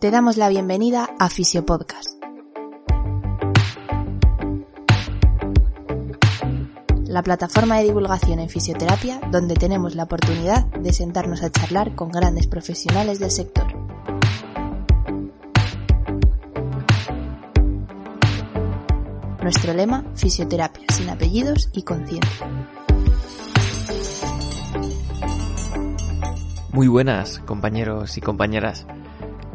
Te damos la bienvenida a Fisiopodcast. La plataforma de divulgación en fisioterapia donde tenemos la oportunidad de sentarnos a charlar con grandes profesionales del sector. Nuestro lema, fisioterapia sin apellidos y conciencia. Muy buenas, compañeros y compañeras.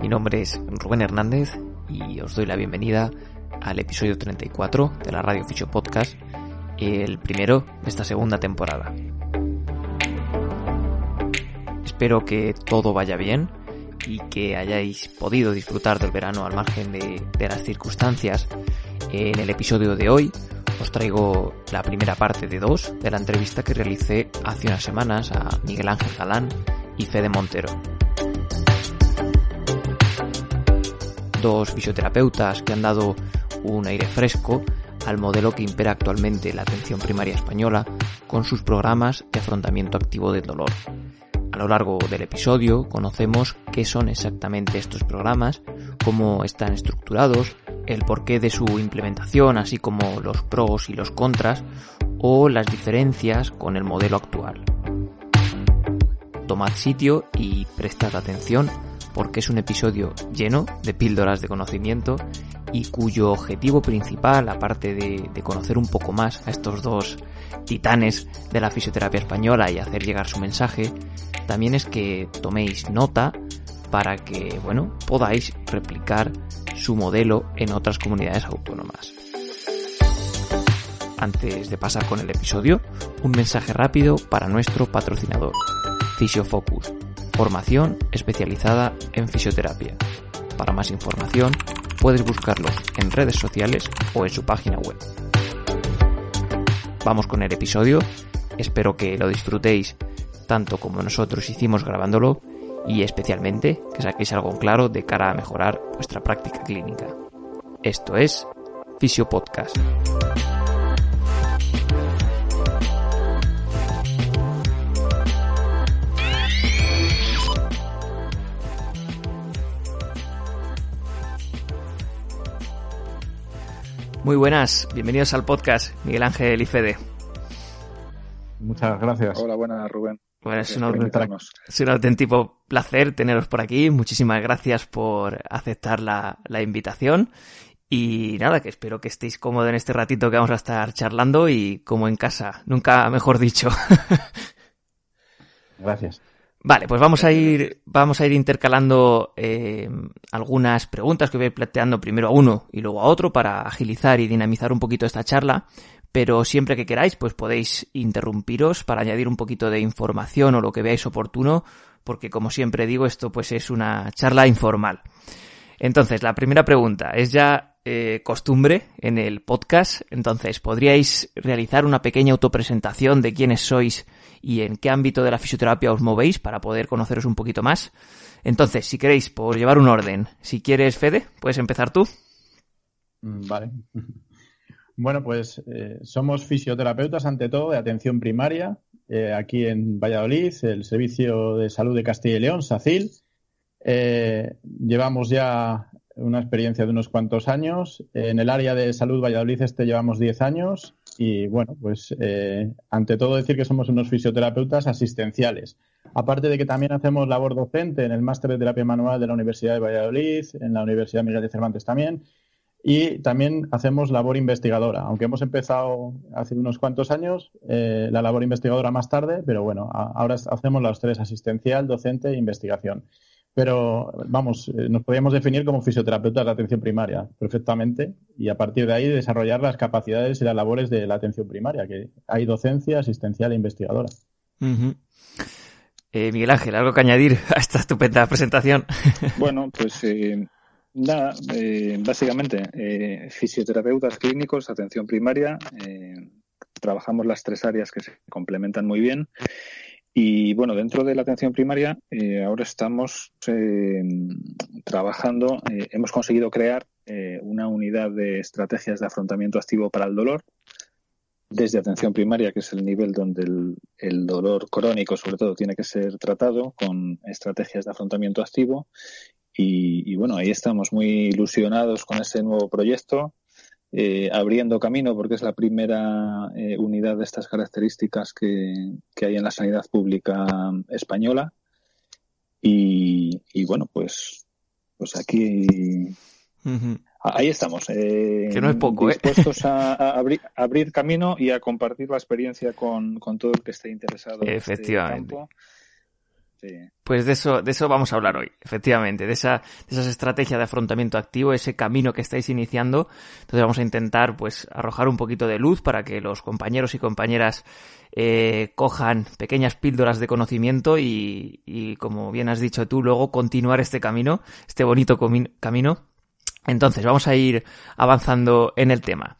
Mi nombre es Rubén Hernández y os doy la bienvenida al episodio 34 de la Radio Fisio Podcast, el primero de esta segunda temporada. Espero que todo vaya bien y que hayáis podido disfrutar del verano al margen de, las circunstancias. En el episodio de hoy os traigo la primera parte de dos de la entrevista que realicé hace unas semanas a Miguel Ángel Galán y Fede Montero. Dos fisioterapeutas que han dado un aire fresco al modelo que impera actualmente en la atención primaria española con sus programas de afrontamiento activo del dolor. A lo largo del episodio conocemos qué son exactamente estos programas, cómo están estructurados, el porqué de su implementación, así como los pros y los contras, o las diferencias con el modelo actual tomad sitio y prestad atención porque es un episodio lleno de píldoras de conocimiento y cuyo objetivo principal, aparte de, conocer un poco más a estos dos titanes de la fisioterapia española y hacer llegar su mensaje, también es que toméis nota para que, bueno, podáis replicar su modelo en otras comunidades autónomas. Antes de pasar con el episodio, un mensaje rápido para nuestro patrocinador. Fisiofocus, formación especializada en fisioterapia. Para más información puedes buscarlos en redes sociales o en su página web. Vamos con el episodio, espero que lo disfrutéis tanto como nosotros hicimos grabándolo y especialmente que saquéis algo claro de cara a mejorar vuestra práctica clínica. Esto es Fisiopodcast. Muy buenas, bienvenidos al podcast Miguel Ángel y Fede. Muchas gracias. Hola, buenas Rubén. Bueno, es un, auténtico placer teneros por aquí. Muchísimas gracias por aceptar la, la invitación. Y nada, que espero que estéis cómodos en este ratito que vamos a estar charlando y como en casa, nunca mejor dicho. Gracias. Vale, pues vamos a ir, vamos a ir intercalando eh, algunas preguntas que voy a ir planteando primero a uno y luego a otro para agilizar y dinamizar un poquito esta charla. Pero siempre que queráis, pues podéis interrumpiros para añadir un poquito de información o lo que veáis oportuno, porque como siempre digo, esto pues es una charla informal. Entonces, la primera pregunta es ya eh, costumbre en el podcast. Entonces, ¿podríais realizar una pequeña autopresentación de quiénes sois y en qué ámbito de la fisioterapia os movéis para poder conoceros un poquito más. Entonces, si queréis, por llevar un orden, si quieres, Fede, puedes empezar tú. Mm, vale. Bueno, pues eh, somos fisioterapeutas ante todo de atención primaria eh, aquí en Valladolid, el Servicio de Salud de Castilla y León, SACIL. Eh, llevamos ya una experiencia de unos cuantos años. En el área de salud Valladolid este llevamos 10 años y bueno, pues eh, ante todo decir que somos unos fisioterapeutas asistenciales. Aparte de que también hacemos labor docente en el máster de terapia manual de la Universidad de Valladolid, en la Universidad Miguel de Cervantes también, y también hacemos labor investigadora, aunque hemos empezado hace unos cuantos años eh, la labor investigadora más tarde, pero bueno, ahora hacemos los tres, asistencial, docente e investigación pero vamos, eh, nos podríamos definir como fisioterapeutas de atención primaria perfectamente y a partir de ahí desarrollar las capacidades y las labores de la atención primaria, que hay docencia, asistencial e investigadora. Eh, Miguel Ángel, ¿algo que añadir a esta estupenda presentación? Bueno, pues eh, nada, básicamente fisioterapeutas clínicos, atención primaria, trabajamos las tres áreas que se complementan muy bien y bueno, dentro de la atención primaria, eh, ahora estamos eh, trabajando, eh, hemos conseguido crear una unidad de estrategias de afrontamiento activo para el dolor, desde atención primaria, que es el nivel donde el, dolor crónico, sobre todo, tiene que ser tratado con estrategias de afrontamiento activo. y, bueno, ahí estamos muy ilusionados con ese nuevo proyecto, eh, abriendo camino porque es la primera eh, unidad de estas características que, hay en la sanidad pública española. Y, bueno, pues, pues aquí ahí estamos. Eh, que no es poco, dispuestos a, abrir, camino y a compartir la experiencia con, todo el que esté interesado. En este Pues de eso, de eso vamos a hablar hoy, efectivamente, de, esa, de esas estrategias de afrontamiento activo, ese camino que estáis iniciando. Entonces vamos a intentar, pues, arrojar un poquito de luz para que los compañeros y compañeras eh, cojan pequeñas píldoras de conocimiento y, y, como bien has dicho tú, luego continuar este camino, este bonito camino. Entonces vamos a ir avanzando en el tema.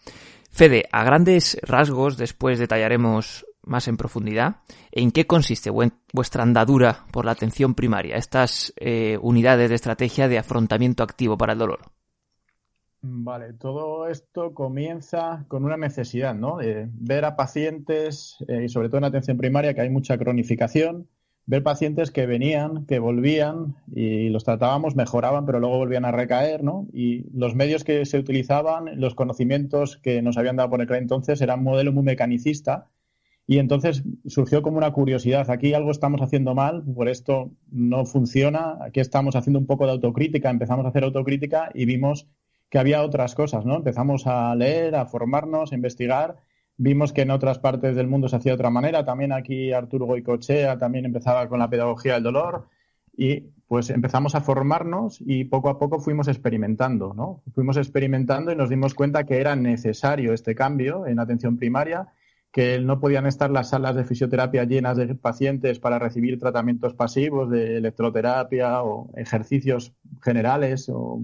Fede, a grandes rasgos, después detallaremos más en profundidad en qué consiste vuestra andadura por la atención primaria, estas eh, unidades de estrategia de afrontamiento activo para el dolor. Vale, todo esto comienza con una necesidad, ¿no? De ver a pacientes, eh, y sobre todo en atención primaria, que hay mucha cronificación, ver pacientes que venían, que volvían y los tratábamos, mejoraban, pero luego volvían a recaer, ¿no? Y los medios que se utilizaban, los conocimientos que nos habían dado por aquel entonces, eran un modelo muy mecanicista y entonces surgió como una curiosidad, aquí algo estamos haciendo mal, por esto no funciona, aquí estamos haciendo un poco de autocrítica, empezamos a hacer autocrítica y vimos que había otras cosas, ¿no? Empezamos a leer, a formarnos, a investigar, vimos que en otras partes del mundo se hacía de otra manera, también aquí Arturo Goicochea también empezaba con la pedagogía del dolor y pues empezamos a formarnos y poco a poco fuimos experimentando, ¿no? Fuimos experimentando y nos dimos cuenta que era necesario este cambio en atención primaria que no podían estar las salas de fisioterapia llenas de pacientes para recibir tratamientos pasivos de electroterapia o ejercicios generales o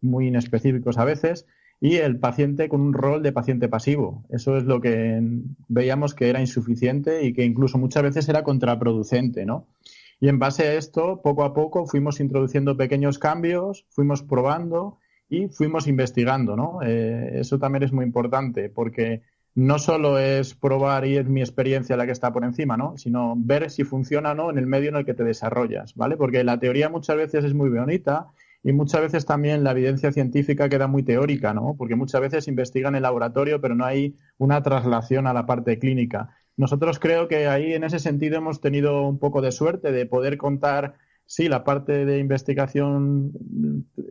muy inespecíficos a veces, y el paciente con un rol de paciente pasivo. Eso es lo que veíamos que era insuficiente y que incluso muchas veces era contraproducente, ¿no? Y en base a esto, poco a poco fuimos introduciendo pequeños cambios, fuimos probando y fuimos investigando, ¿no? Eh, eso también es muy importante porque no solo es probar y es mi experiencia la que está por encima, ¿no? Sino ver si funciona o no en el medio en el que te desarrollas, ¿vale? Porque la teoría muchas veces es muy bonita y muchas veces también la evidencia científica queda muy teórica, ¿no? Porque muchas veces investigan en el laboratorio, pero no hay una traslación a la parte clínica. Nosotros creo que ahí en ese sentido hemos tenido un poco de suerte de poder contar sí, la parte de investigación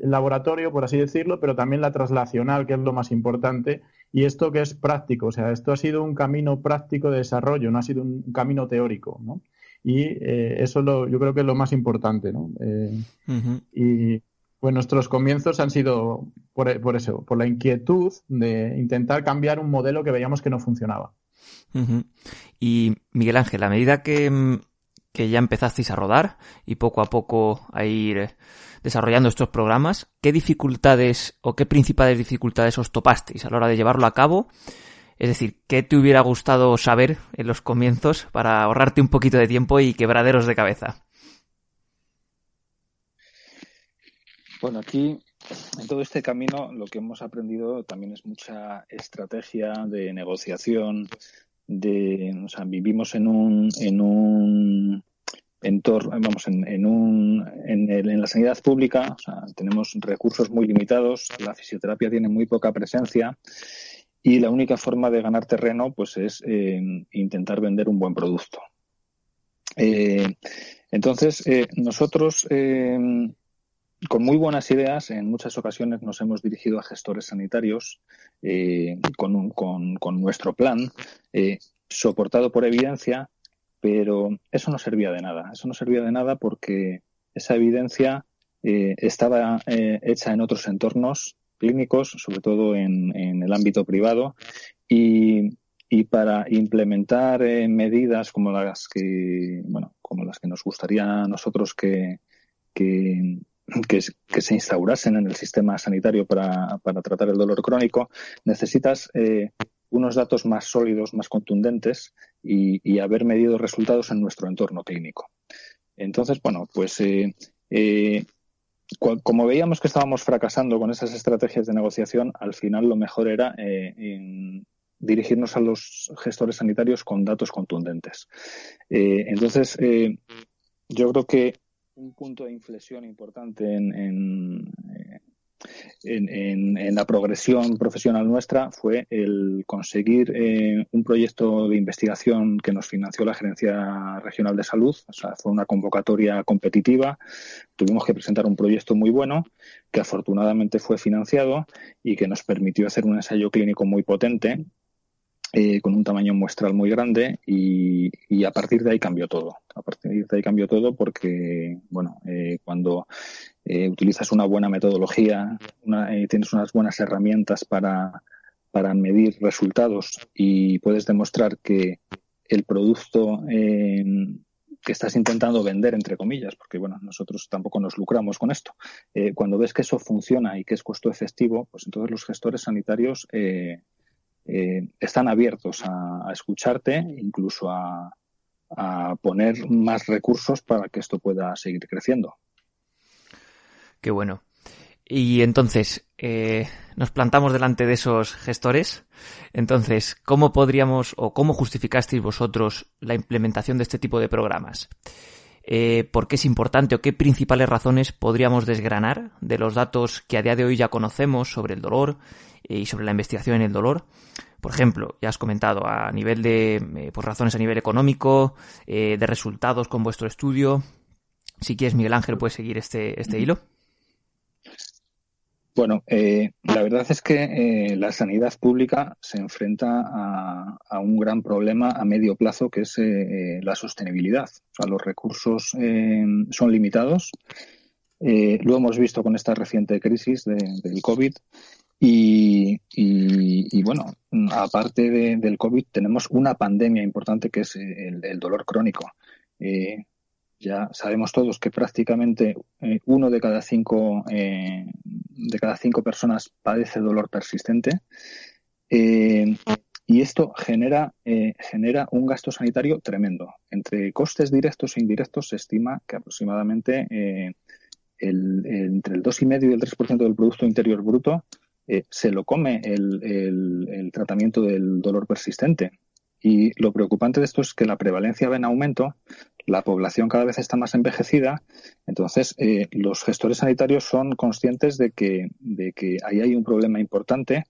laboratorio, por así decirlo, pero también la traslacional, que es lo más importante, y esto que es práctico, o sea, esto ha sido un camino práctico de desarrollo, no ha sido un camino teórico, ¿no? Y eh, eso lo, yo creo que es lo más importante, ¿no? Eh, y pues nuestros comienzos han sido por, por, eso, por la inquietud de intentar cambiar un modelo que veíamos que no funcionaba. Y Miguel Ángel, a medida que mm, que ya empezasteis a rodar y poco a poco a ir eh, desarrollando estos programas, ¿qué dificultades o qué principales dificultades os topasteis a la hora de llevarlo a cabo? Es decir, ¿qué te hubiera gustado saber en los comienzos para ahorrarte un poquito de tiempo y quebraderos de cabeza? Bueno, aquí en todo este camino lo que hemos aprendido también es mucha estrategia de negociación, de, o sea, vivimos en un, en un entorno, vamos, en, en, un, en, la sanidad pública, o sea, tenemos recursos muy limitados, la fisioterapia tiene muy poca presencia y la única forma de ganar terreno, pues, es eh, intentar vender un buen producto. Eh, entonces, eh, nosotros con muy buenas ideas, en muchas ocasiones nos hemos dirigido a gestores sanitarios eh, con, con, nuestro plan, eh, soportado por evidencia, pero eso no servía de nada. Eso no servía de nada porque esa evidencia eh, estaba hecha en otros entornos clínicos, sobre todo en, en el ámbito privado, y, y para implementar medidas como las que, bueno, como las que nos gustaría a nosotros que que, se instaurasen en el sistema sanitario para, tratar el dolor crónico, necesitas eh, unos datos más sólidos, más contundentes y, haber medido resultados en nuestro entorno clínico. Entonces, bueno, pues eh, eh, como veíamos que estábamos fracasando con esas estrategias de negociación, al final lo mejor era dirigirnos a los gestores sanitarios con datos contundentes. entonces, yo creo que un punto de inflexión importante en, en, la progresión profesional nuestra fue el conseguir eh, un proyecto de investigación que nos financió la Gerencia Regional de Salud. O sea, fue una convocatoria competitiva. Tuvimos que presentar un proyecto muy bueno que afortunadamente fue financiado y que nos permitió hacer un ensayo clínico muy potente eh, con un tamaño muestral muy grande y, a partir de ahí cambió todo. A partir de ahí cambió todo porque, bueno, eh, cuando eh, utilizas una buena metodología, tienes unas buenas herramientas para, para medir resultados y puedes demostrar que el producto que estás intentando vender, entre comillas, porque bueno, nosotros tampoco nos lucramos con esto. cuando ves que eso funciona y que es costo efectivo, pues entonces los gestores sanitarios eh, están abiertos a, escucharte, incluso a, poner más recursos para que esto pueda seguir creciendo. Qué bueno. Y entonces, eh, nos plantamos delante de esos gestores. Entonces, ¿cómo podríamos o cómo justificasteis vosotros la implementación de este tipo de programas? Eh, ¿Por qué es importante o qué principales razones podríamos desgranar de los datos que a día de hoy ya conocemos sobre el dolor y sobre la investigación en el dolor. Por ejemplo, ya has comentado a nivel de eh, pues razones a nivel económico, eh, de resultados con vuestro estudio. Si quieres, Miguel Ángel, puedes seguir este, este hilo. Bueno, eh, la verdad es que la sanidad pública se enfrenta a, un gran problema a medio plazo, que es la sostenibilidad. O sea, los recursos son limitados. lo hemos visto con esta reciente crisis del COVID y, bueno, aparte del COVID, tenemos una pandemia importante que es el, dolor crónico. Eh, ya sabemos todos que prácticamente eh, uno de cada cinco eh, de cada cinco personas padece dolor persistente y esto genera genera un gasto sanitario tremendo. Entre costes directos e indirectos se estima que aproximadamente el, entre el 2,5 y el 3% del producto interior bruto eh, se lo come el, tratamiento del dolor persistente. Y lo preocupante de esto es que la prevalencia va en aumento, la población cada vez está más envejecida, entonces eh, los gestores sanitarios son conscientes de que, de que ahí hay un problema importante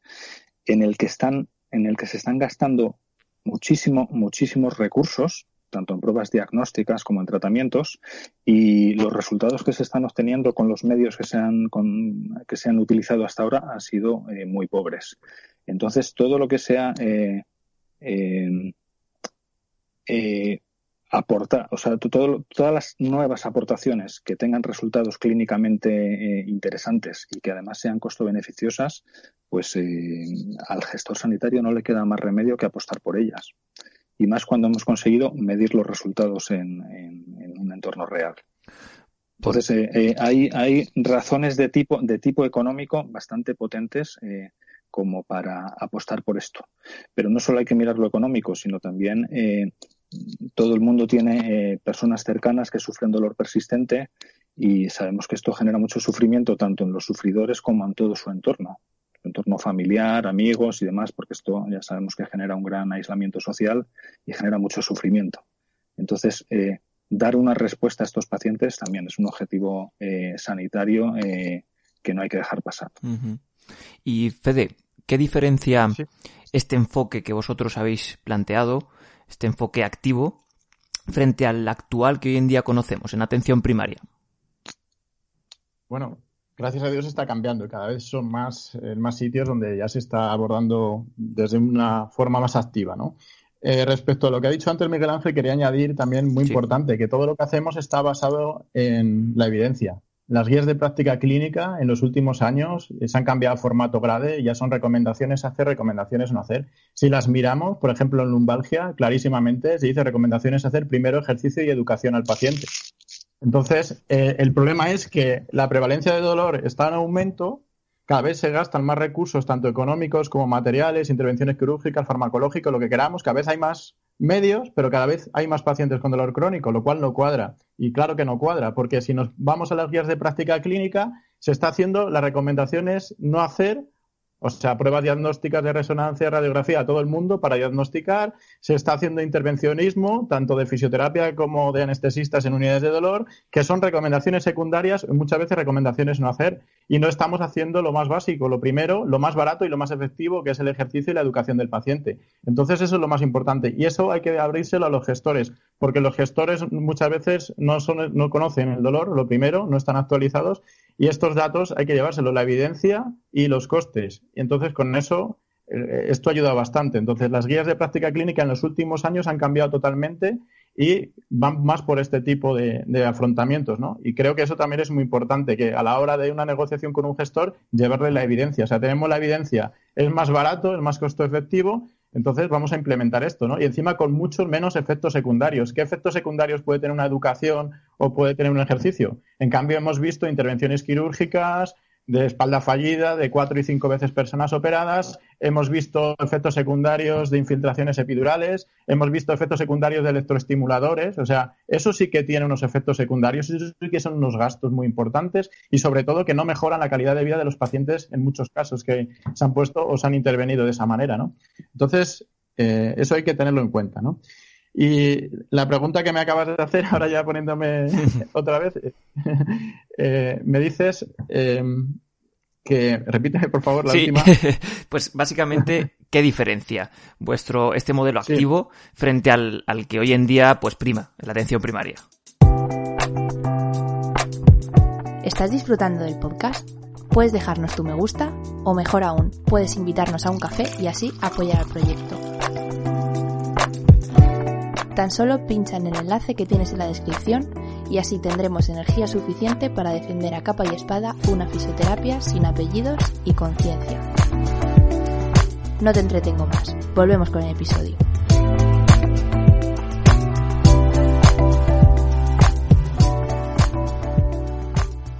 en el que están, en el que se están gastando muchísimo, muchísimos recursos tanto en pruebas diagnósticas como en tratamientos, y los resultados que se están obteniendo con los medios que se han, que se han utilizado hasta ahora han sido eh, muy pobres. Entonces, todo lo que sea eh, eh, aportar, o sea, todas las nuevas aportaciones que tengan resultados clínicamente interesantes y que además sean costo beneficiosas, pues al gestor sanitario no le queda más remedio que apostar por ellas y más cuando hemos conseguido medir los resultados en, un entorno real. Entonces, eh, eh, hay, hay razones de tipo, de tipo económico bastante potentes eh, como para apostar por esto. Pero no solo hay que mirar lo económico, sino también todo el mundo tiene personas cercanas que sufren dolor persistente y sabemos que esto genera mucho sufrimiento tanto en los sufridores como en todo su entorno entorno familiar, amigos y demás, porque esto ya sabemos que genera un gran aislamiento social y genera mucho sufrimiento. Entonces, eh, dar una respuesta a estos pacientes también es un objetivo eh, sanitario eh, que no hay que dejar pasar. Y Fede, ¿qué diferencia este enfoque que vosotros habéis planteado, este enfoque activo, frente al actual que hoy en día conocemos en atención primaria? Bueno, gracias a Dios está cambiando y cada vez son más, eh, más sitios donde ya se está abordando desde una forma más activa, ¿no? Eh, respecto a lo que ha dicho antes Miguel Ángel, quería añadir también muy importante que todo lo que hacemos está basado en la evidencia. Las guías de práctica clínica en los últimos años eh, se han cambiado a formato grade, ya son recomendaciones hacer, recomendaciones no hacer. Si las miramos, por ejemplo, en lumbalgia, clarísimamente se dice recomendaciones hacer primero ejercicio y educación al paciente. Entonces, eh, el problema es que la prevalencia de dolor está en aumento, cada vez se gastan más recursos, tanto económicos como materiales, intervenciones quirúrgicas, farmacológicas, lo que queramos, cada vez hay más medios, pero cada vez hay más pacientes con dolor crónico, lo cual no cuadra. Y claro que no cuadra, porque si nos vamos a las guías de práctica clínica, se está haciendo las recomendaciones no hacer O sea, pruebas diagnósticas de resonancia, radiografía a todo el mundo para diagnosticar. Se está haciendo intervencionismo, tanto de fisioterapia como de anestesistas en unidades de dolor, que son recomendaciones secundarias, muchas veces recomendaciones no hacer. Y no estamos haciendo lo más básico, lo primero, lo más barato y lo más efectivo, que es el ejercicio y la educación del paciente. Entonces, eso es lo más importante. Y eso hay que abrírselo a los gestores, porque los gestores muchas veces no, son, no conocen el dolor, lo primero, no están actualizados y estos datos hay que llevárselo, la evidencia y los costes. Y entonces con eso eh, esto ayuda bastante. Entonces las guías de práctica clínica en los últimos años han cambiado totalmente y van más por este tipo de, afrontamientos, ¿no? Y creo que eso también es muy importante, que a la hora de una negociación con un gestor, llevarle la evidencia. O sea, tenemos la evidencia, es más barato, es más costo efectivo entonces vamos a implementar esto, ¿no? Y encima con muchos menos efectos secundarios. ¿Qué efectos secundarios puede tener una educación o puede tener un ejercicio? En cambio, hemos visto intervenciones quirúrgicas, de espalda fallida, de cuatro y cinco veces personas operadas. Hemos visto efectos secundarios de infiltraciones epidurales, hemos visto efectos secundarios de electroestimuladores. O sea, eso sí que tiene unos efectos secundarios, eso sí que son unos gastos muy importantes y sobre todo que no mejoran la calidad de vida de los pacientes en muchos casos que se han puesto o se han intervenido de esa manera, ¿no? Entonces, eh, eso hay que tenerlo en cuenta, ¿no? Y la pregunta que me acabas de hacer, ahora ya poniéndome otra vez, eh, me dices eh, que, repíteme por favor la última. pues básicamente, ¿qué diferencia vuestro este modelo activo frente al, al que hoy en día pues prima, la atención primaria? ¿Estás disfrutando del podcast? Puedes dejarnos tu me gusta o mejor aún, puedes invitarnos a un café y así apoyar al proyecto. Tan solo pincha en el enlace que tienes en la descripción y así tendremos energía suficiente para defender a capa y espada una fisioterapia sin apellidos y conciencia. No te entretengo más, volvemos con el episodio.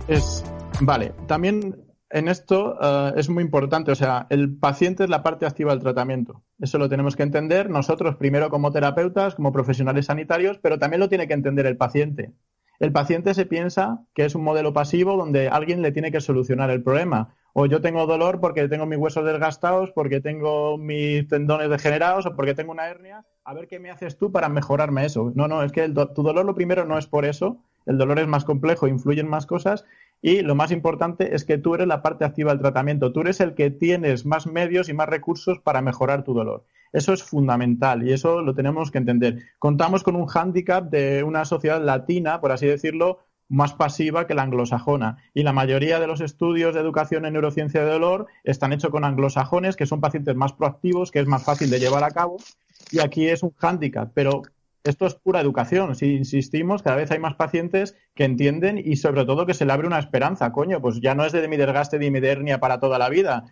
Es, vale, también en esto eh, es muy importante, o sea, el paciente es la parte activa del tratamiento. Eso lo tenemos que entender nosotros primero como terapeutas, como profesionales sanitarios, pero también lo tiene que entender el paciente. El paciente se piensa que es un modelo pasivo donde alguien le tiene que solucionar el problema. O yo tengo dolor porque tengo mis huesos desgastados, porque tengo mis tendones degenerados o porque tengo una hernia. A ver qué me haces tú para mejorarme eso. No, no, es que tu dolor lo primero no es por eso. El dolor es más complejo, influyen más cosas y lo más importante es que tú eres la parte activa del tratamiento, tú eres el que tienes más medios y más recursos para mejorar tu dolor. Eso es fundamental y eso lo tenemos que entender. Contamos con un hándicap de una sociedad latina, por así decirlo, más pasiva que la anglosajona. Y la mayoría de los estudios de educación en neurociencia de dolor están hechos con anglosajones, que son pacientes más proactivos, que es más fácil de llevar a cabo. Y aquí es un hándicap, pero esto es pura educación. Si insistimos, cada vez hay más pacientes que entienden y sobre todo que se le abre una esperanza. Coño, pues ya no es de mi desgaste de mi hernia para toda la vida.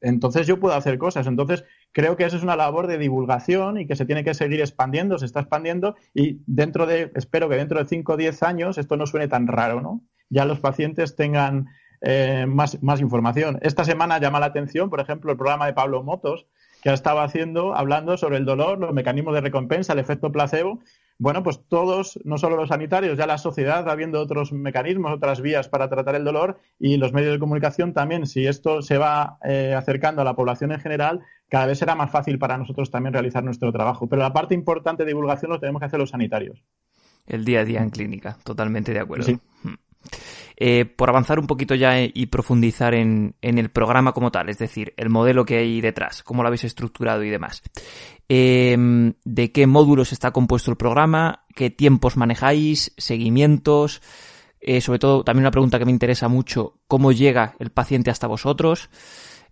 Entonces yo puedo hacer cosas. Entonces creo que eso es una labor de divulgación y que se tiene que seguir expandiendo, se está expandiendo y dentro de, espero que dentro de 5 o 10 años esto no suene tan raro, ¿no? Ya los pacientes tengan eh, más, más información. Esta semana llama la atención, por ejemplo, el programa de Pablo Motos, que ha estado haciendo, hablando sobre el dolor, los mecanismos de recompensa, el efecto placebo. Bueno, pues todos, no solo los sanitarios, ya la sociedad va viendo otros mecanismos, otras vías para tratar el dolor y los medios de comunicación también. Si esto se va eh, acercando a la población en general, cada vez será más fácil para nosotros también realizar nuestro trabajo. Pero la parte importante de divulgación lo tenemos que hacer los sanitarios. El día a día en clínica, totalmente de acuerdo. Hmm. Eh, por avanzar un poquito ya y profundizar en, el programa como tal, es decir, el modelo que hay detrás, cómo lo habéis estructurado y demás. Em, ¿De qué módulos está compuesto el programa? ¿Qué tiempos manejáis? ¿Seguimientos? Eh, sobre todo, también una pregunta que me interesa mucho, ¿cómo llega el paciente hasta vosotros?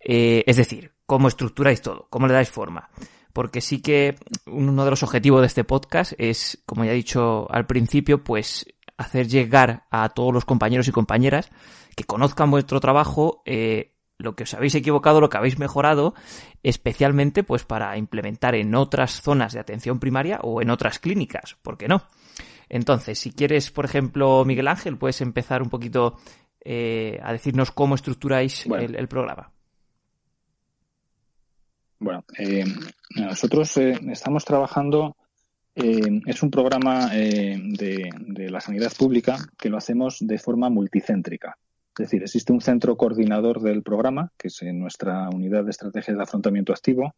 Eh, es decir, ¿cómo estructuráis todo? ¿Cómo le dais forma? porque sí que uno de los objetivos de este podcast es, como ya he dicho al principio, pues hacer llegar a todos los compañeros y compañeras que conozcan vuestro trabajo, eh, lo que os habéis equivocado, lo que habéis mejorado, especialmente pues para implementar en otras zonas de atención primaria o en otras clínicas, ¿por qué no? Entonces, si quieres, por ejemplo, Miguel Ángel, puedes empezar un poquito eh, a decirnos cómo estructuráis el, programa. Bueno, eh, nosotros estamos trabajando eh, es un programa eh, de, la sanidad pública que lo hacemos de forma multicéntrica. Es decir, existe un centro coordinador del programa, que es nuestra unidad de estrategia de afrontamiento activo,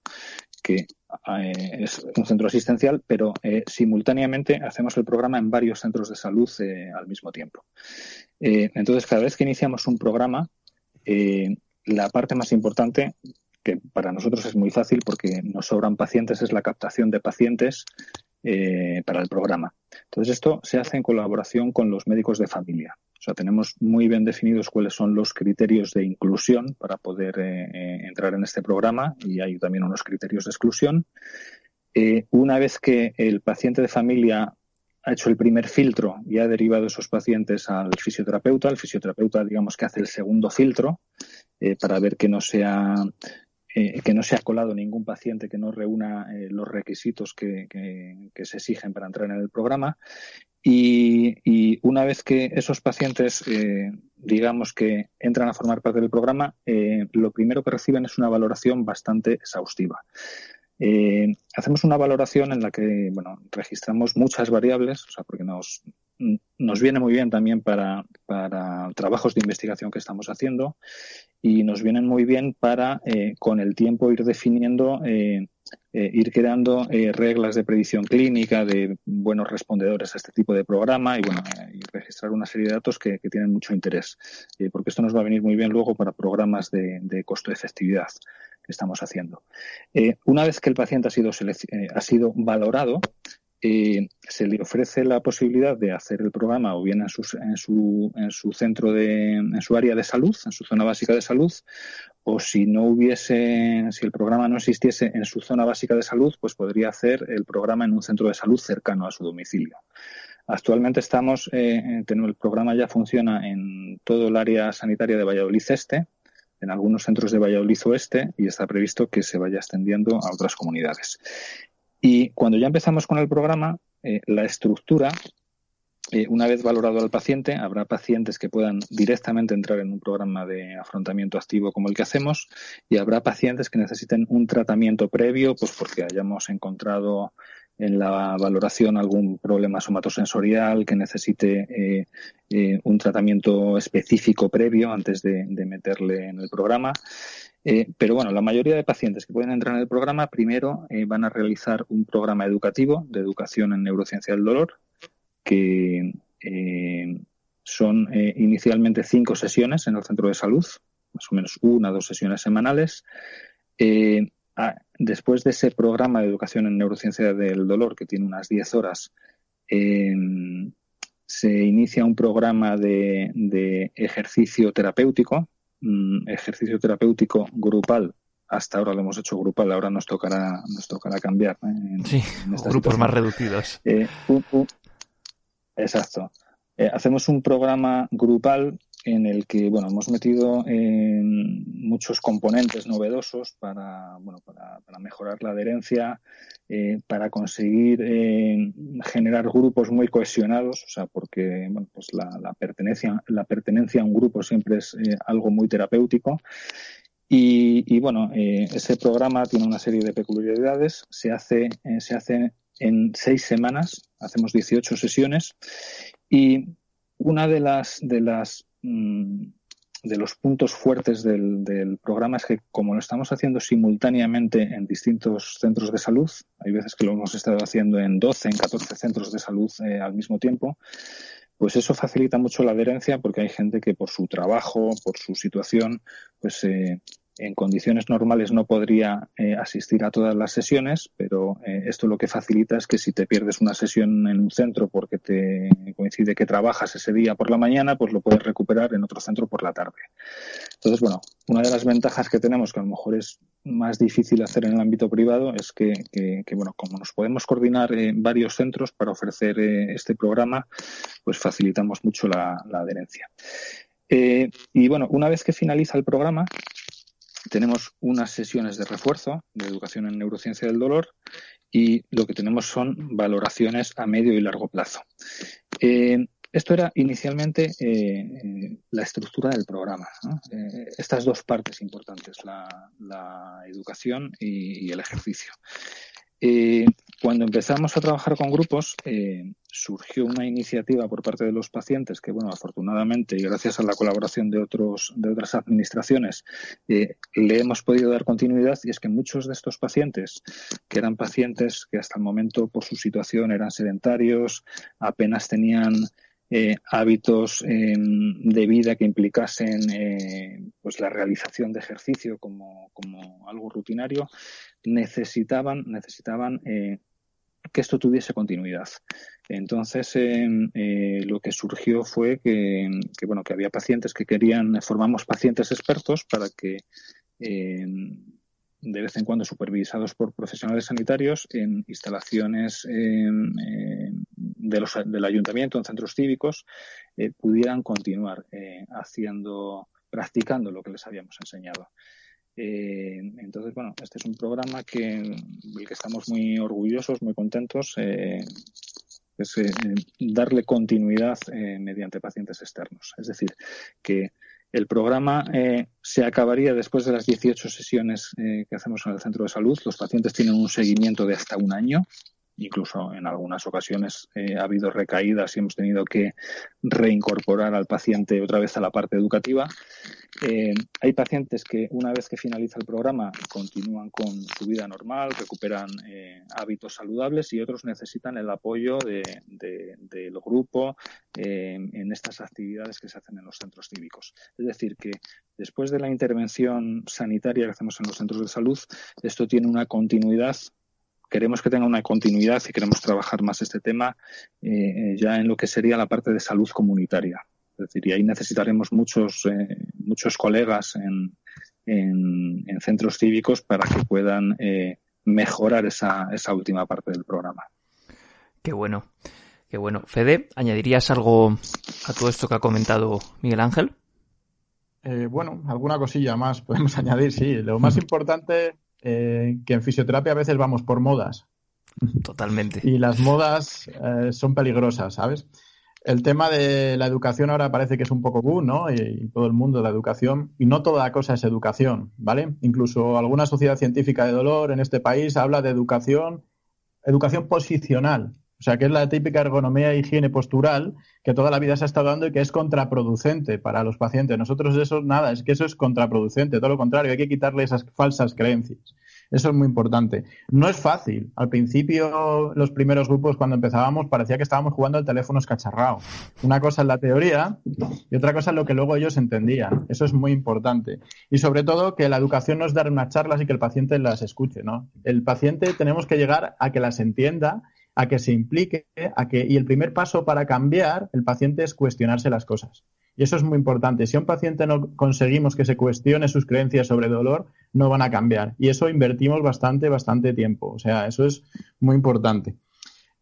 que eh, es un centro asistencial, pero simultáneamente hacemos el programa en varios centros de salud al mismo tiempo. entonces, cada vez que iniciamos un programa, la parte más importante, que para nosotros es muy fácil porque nos sobran pacientes, es la captación de pacientes para el programa. Entonces, esto se hace en colaboración con los médicos de familia. O sea, tenemos muy bien definidos cuáles son los criterios de inclusión para poder eh, eh, entrar en este programa y hay también unos criterios de exclusión. Eh, una vez que el paciente de familia ha hecho el primer filtro y ha derivado esos pacientes al fisioterapeuta, el fisioterapeuta, digamos que hace el segundo filtro para ver que no sea que no se ha colado ningún paciente que no reúna los requisitos que, se exigen para entrar en el programa y, una vez que esos pacientes, eh, digamos que entran a formar parte del programa, eh, lo primero que reciben es una valoración bastante exhaustiva. Eh, hacemos una valoración en la que, bueno, registramos muchas variables, o sea, porque nos, nos viene muy bien también para, para trabajos de investigación que estamos haciendo y nos vienen muy bien para, con el tiempo, ir definiendo eh, ir creando eh, reglas de predicción clínica de buenos respondedores a este tipo de programa y bueno eh, y registrar una serie de datos que, tienen mucho interés porque esto nos va a venir muy bien luego para programas de, de costo efectividad que estamos haciendo. Una vez que el paciente ha sido ha sido valorado se le ofrece la posibilidad de hacer el programa o bien en su, en su, en su centro de, en su área de salud, en su zona básica de salud, o si no hubiese, si el programa no existiese en su zona básica de salud, pues podría hacer el programa en un centro de salud cercano a su domicilio. Actualmente estamos, eh, el programa ya funciona en todo el área sanitaria de Valladolid Este, en algunos centros de Valladolid Oeste y está previsto que se vaya extendiendo a otras comunidades. Y cuando ya empezamos con el programa, eh, la estructura, eh, una vez valorado al paciente, habrá pacientes que puedan directamente entrar en un programa de afrontamiento activo como el que hacemos y habrá pacientes que necesiten un tratamiento previo, pues porque hayamos encontrado en la valoración algún problema somatosensorial que necesite eh, un tratamiento específico previo antes de meterle en el programa. Eh, pero bueno, la mayoría de pacientes que pueden entrar en el programa primero eh, van a realizar un programa educativo de educación en neurociencia del dolor, que eh, son inicialmente cinco sesiones en el centro de salud, más o menos una o dos sesiones semanales. después de ese programa de educación en neurociencia del dolor, que tiene unas diez horas, se inicia un programa de ejercicio terapéutico Mm, ejercicio terapéutico grupal. Hasta ahora lo hemos hecho grupal, ahora nos tocará, nos tocará cambiar. ¿eh? sí, grupos más reducidos. Eh, exacto. Eh, hacemos un programa grupal en el que bueno hemos metido muchos componentes novedosos para bueno para, mejorar la adherencia eh, para conseguir eh, generar grupos muy cohesionados o sea porque bueno, pues la, pertenencia la pertenencia a un grupo siempre es eh, algo muy terapéutico. Y, y bueno ese programa tiene una serie de peculiaridades. Se hace se hace en seis semanas hacemos 18 sesiones y una de las de las de los puntos fuertes del, programa es que como lo estamos haciendo simultáneamente en distintos centros de salud, hay veces que lo hemos estado haciendo en 12, en 14 centros de salud eh, al mismo tiempo, pues eso facilita mucho la adherencia porque hay gente que por su trabajo, por su situación, pues eh, en condiciones normales no podría eh, asistir a todas las sesiones, pero eh, esto lo que facilita es que si te pierdes una sesión en un centro porque te coincide que trabajas ese día por la mañana, pues lo puedes recuperar en otro centro por la tarde. Entonces, bueno, una de las ventajas que tenemos, que a lo mejor es más difícil hacer en el ámbito privado, es que, bueno, como nos podemos coordinar en varios centros para ofrecer eh, este programa, pues facilitamos mucho la, la adherencia. y bueno, una vez que finaliza el programa, tenemos unas sesiones de refuerzo de educación en neurociencia del dolor y lo que tenemos son valoraciones a medio y largo plazo. Eh, esto era inicialmente eh, la estructura del programa. Eh, estas dos partes importantes, la, educación y, el ejercicio. Eh, cuando empezamos a trabajar con grupos, eh, surgió una iniciativa por parte de los pacientes que, bueno, afortunadamente y gracias a la colaboración de otros de otras administraciones, eh, le hemos podido dar continuidad y es que muchos de estos pacientes, que eran pacientes que hasta el momento por su situación eran sedentarios, apenas tenían eh, hábitos em, de vida que implicasen eh, pues la realización de ejercicio como, como algo rutinario, necesitaban, necesitaban eh, que esto tuviese continuidad. Entonces, em, lo que surgió fue que, que, bueno, que había pacientes que querían, formamos pacientes expertos para que em, de vez en cuando supervisados por profesionales sanitarios en instalaciones de los, del ayuntamiento, en centros cívicos, eh, pudieran continuar eh, haciendo, practicando lo que les habíamos enseñado. Eh, entonces, bueno, este es un programa que, del que estamos muy orgullosos, muy contentos. es darle continuidad mediante pacientes externos. Es decir, que el programa eh, se acabaría después de las 18 sesiones eh, que hacemos en el centro de salud. Los pacientes tienen un seguimiento de hasta un año incluso en algunas ocasiones eh, ha habido recaídas y hemos tenido que reincorporar al paciente otra vez a la parte educativa. Eh, hay pacientes que una vez que finaliza el programa continúan con su vida normal, recuperan eh, hábitos saludables y otros necesitan el apoyo del grupo en estas actividades que se hacen en los centros cívicos. Es decir, que después de la intervención sanitaria que hacemos en los centros de salud, esto tiene una continuidad queremos que tenga una continuidad y queremos trabajar más este tema eh, ya en lo que sería la parte de salud comunitaria. Es decir, y ahí necesitaremos muchos, eh, muchos colegas en, en, centros cívicos para que puedan eh, mejorar esa, esa última parte del programa. Qué bueno, qué bueno. Fede, ¿añadirías algo a todo esto que ha comentado Miguel Ángel? bueno, alguna cosilla más podemos añadir, sí. Lo más importante eh, que en fisioterapia a veces vamos por modas. Totalmente. Y las modas eh, son peligrosas, ¿sabes? El tema de la educación ahora parece que es un poco boom, ¿no? Y, todo el mundo de la educación. Y no toda cosa es educación, ¿vale? Incluso alguna sociedad científica de dolor en este país habla de educación, educación posicional. O sea, que es la típica ergonomía e higiene postural que toda la vida se ha estado dando y que es contraproducente para los pacientes. Nosotros eso nada, es que eso es contraproducente, todo lo contrario, hay que quitarle esas falsas creencias. Eso es muy importante. No es fácil. Al principio, los primeros grupos, cuando empezábamos, parecía que estábamos jugando al teléfono escacharrado. Una cosa es la teoría y otra cosa es lo que luego ellos entendían. Eso es muy importante. Y sobre todo, que la educación no es dar unas charlas y que el paciente las escuche, ¿no? El paciente tenemos que llegar a que las entienda a que se implique, a que, y el primer paso para cambiar el paciente es cuestionarse las cosas. Y eso es muy importante. Si a un paciente no conseguimos que se cuestione sus creencias sobre dolor, no van a cambiar. Y eso invertimos bastante, bastante tiempo. O sea, eso es muy importante.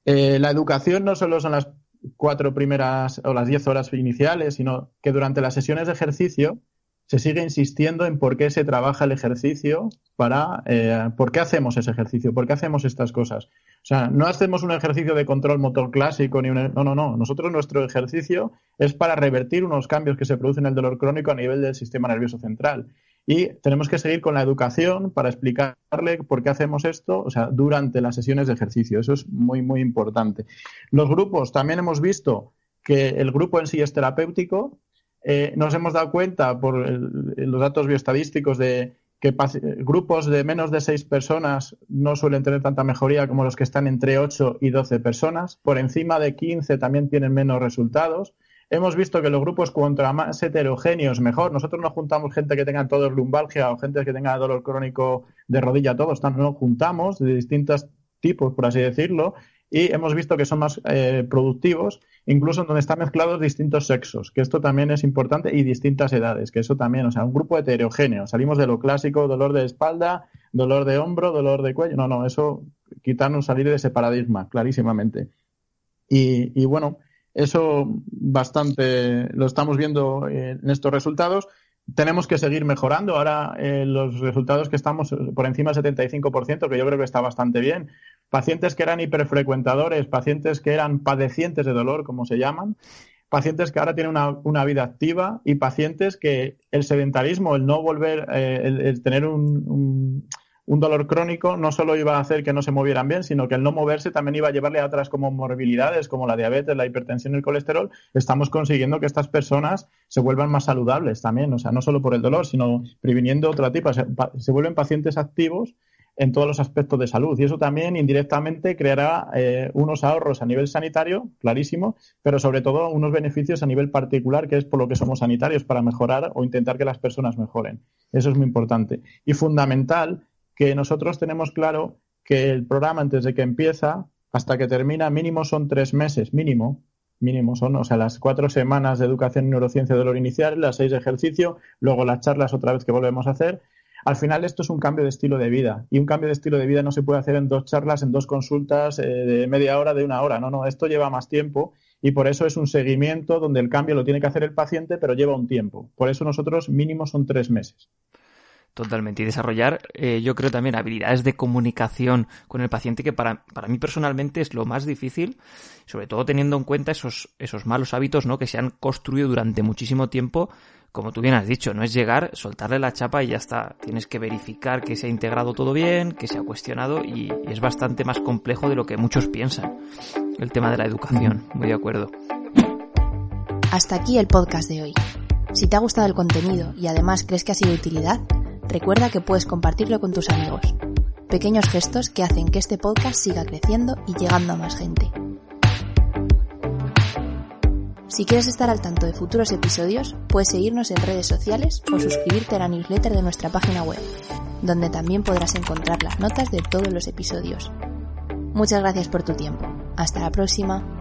Eh, la educación no solo son las cuatro primeras o las diez horas iniciales, sino que durante las sesiones de ejercicio se sigue insistiendo en por qué se trabaja el ejercicio para, eh, por qué hacemos ese ejercicio, por qué hacemos estas cosas. O sea, no hacemos un ejercicio de control motor clásico ni un, no, no, no. Nosotros nuestro ejercicio es para revertir unos cambios que se producen en el dolor crónico a nivel del sistema nervioso central. Y tenemos que seguir con la educación para explicarle por qué hacemos esto, o sea, durante las sesiones de ejercicio. Eso es muy, muy importante. Los grupos, también hemos visto que el grupo en sí es terapéutico, eh, nos hemos dado cuenta por los datos bioestadísticos de que grupos de menos de seis personas no suelen tener tanta mejoría como los que están entre 8 y 12 personas. Por encima de 15 también tienen menos resultados. Hemos visto que los grupos contra más heterogéneos mejor. Nosotros no juntamos gente que tenga todos lumbalgia o gente que tenga dolor crónico de rodilla, todos no juntamos de distintos tipos, por así decirlo, y hemos visto que son más eh, productivos, incluso donde están mezclados distintos sexos, que esto también es importante, y distintas edades, que eso también, o sea, un grupo heterogéneo. Salimos de lo clásico, dolor de espalda, dolor de hombro, dolor de cuello. No, no, eso quitarnos, salir de ese paradigma, clarísimamente. Y, y bueno, eso bastante lo estamos viendo en estos resultados tenemos que seguir mejorando. Ahora eh, los resultados que estamos por encima del 75%, que yo creo que está bastante bien, pacientes que eran hiperfrecuentadores, pacientes que eran padecientes de dolor, como se llaman, pacientes que ahora tienen una, vida activa y pacientes que el sedentarismo, el no volver, eh, el, tener un, un dolor crónico no solo iba a hacer que no se movieran bien, sino que el no moverse también iba a llevarle a otras como morbilidades, como la diabetes, la hipertensión y el colesterol. Estamos consiguiendo que estas personas se vuelvan más saludables también, o sea, no solo por el dolor, sino previniendo otra tipo, se, vuelven pacientes activos en todos los aspectos de salud. Y eso también indirectamente creará eh, unos ahorros a nivel sanitario, clarísimo, pero sobre todo unos beneficios a nivel particular, que es por lo que somos sanitarios, para mejorar o intentar que las personas mejoren. Eso es muy importante. Y fundamental que nosotros tenemos claro que el programa antes de que empieza hasta que termina mínimo son tres meses, mínimo, mínimo son, o sea, las cuatro semanas de educación en neurociencia de dolor inicial, las seis de ejercicio, luego las charlas otra vez que volvemos a hacer. Al final esto es un cambio de estilo de vida y un cambio de estilo de vida no se puede hacer en dos charlas, en dos consultas eh, de media hora, de una hora. No, no, esto lleva más tiempo y por eso es un seguimiento donde el cambio lo tiene que hacer el paciente, pero lleva un tiempo. Por eso nosotros mínimo son tres meses. Totalmente. Y desarrollar, eh, yo creo también, habilidades de comunicación con el paciente, que para, para mí personalmente es lo más difícil, sobre todo teniendo en cuenta esos, esos malos hábitos ¿no? que se han construido durante muchísimo tiempo. Como tú bien has dicho, no es llegar, soltarle la chapa y ya está. Tienes que verificar que se ha integrado todo bien, que se ha cuestionado y, y es bastante más complejo de lo que muchos piensan. El tema de la educación, muy de acuerdo. Hasta aquí el podcast de hoy. Si te ha gustado el contenido y además crees que ha sido de utilidad, recuerda que puedes compartirlo con tus amigos. Pequeños gestos que hacen que este podcast siga creciendo y llegando a más gente. Si quieres estar al tanto de futuros episodios, puedes seguirnos en redes sociales o suscribirte a la newsletter de nuestra página web, donde también podrás encontrar las notas de todos los episodios. Muchas gracias por tu tiempo. Hasta la próxima.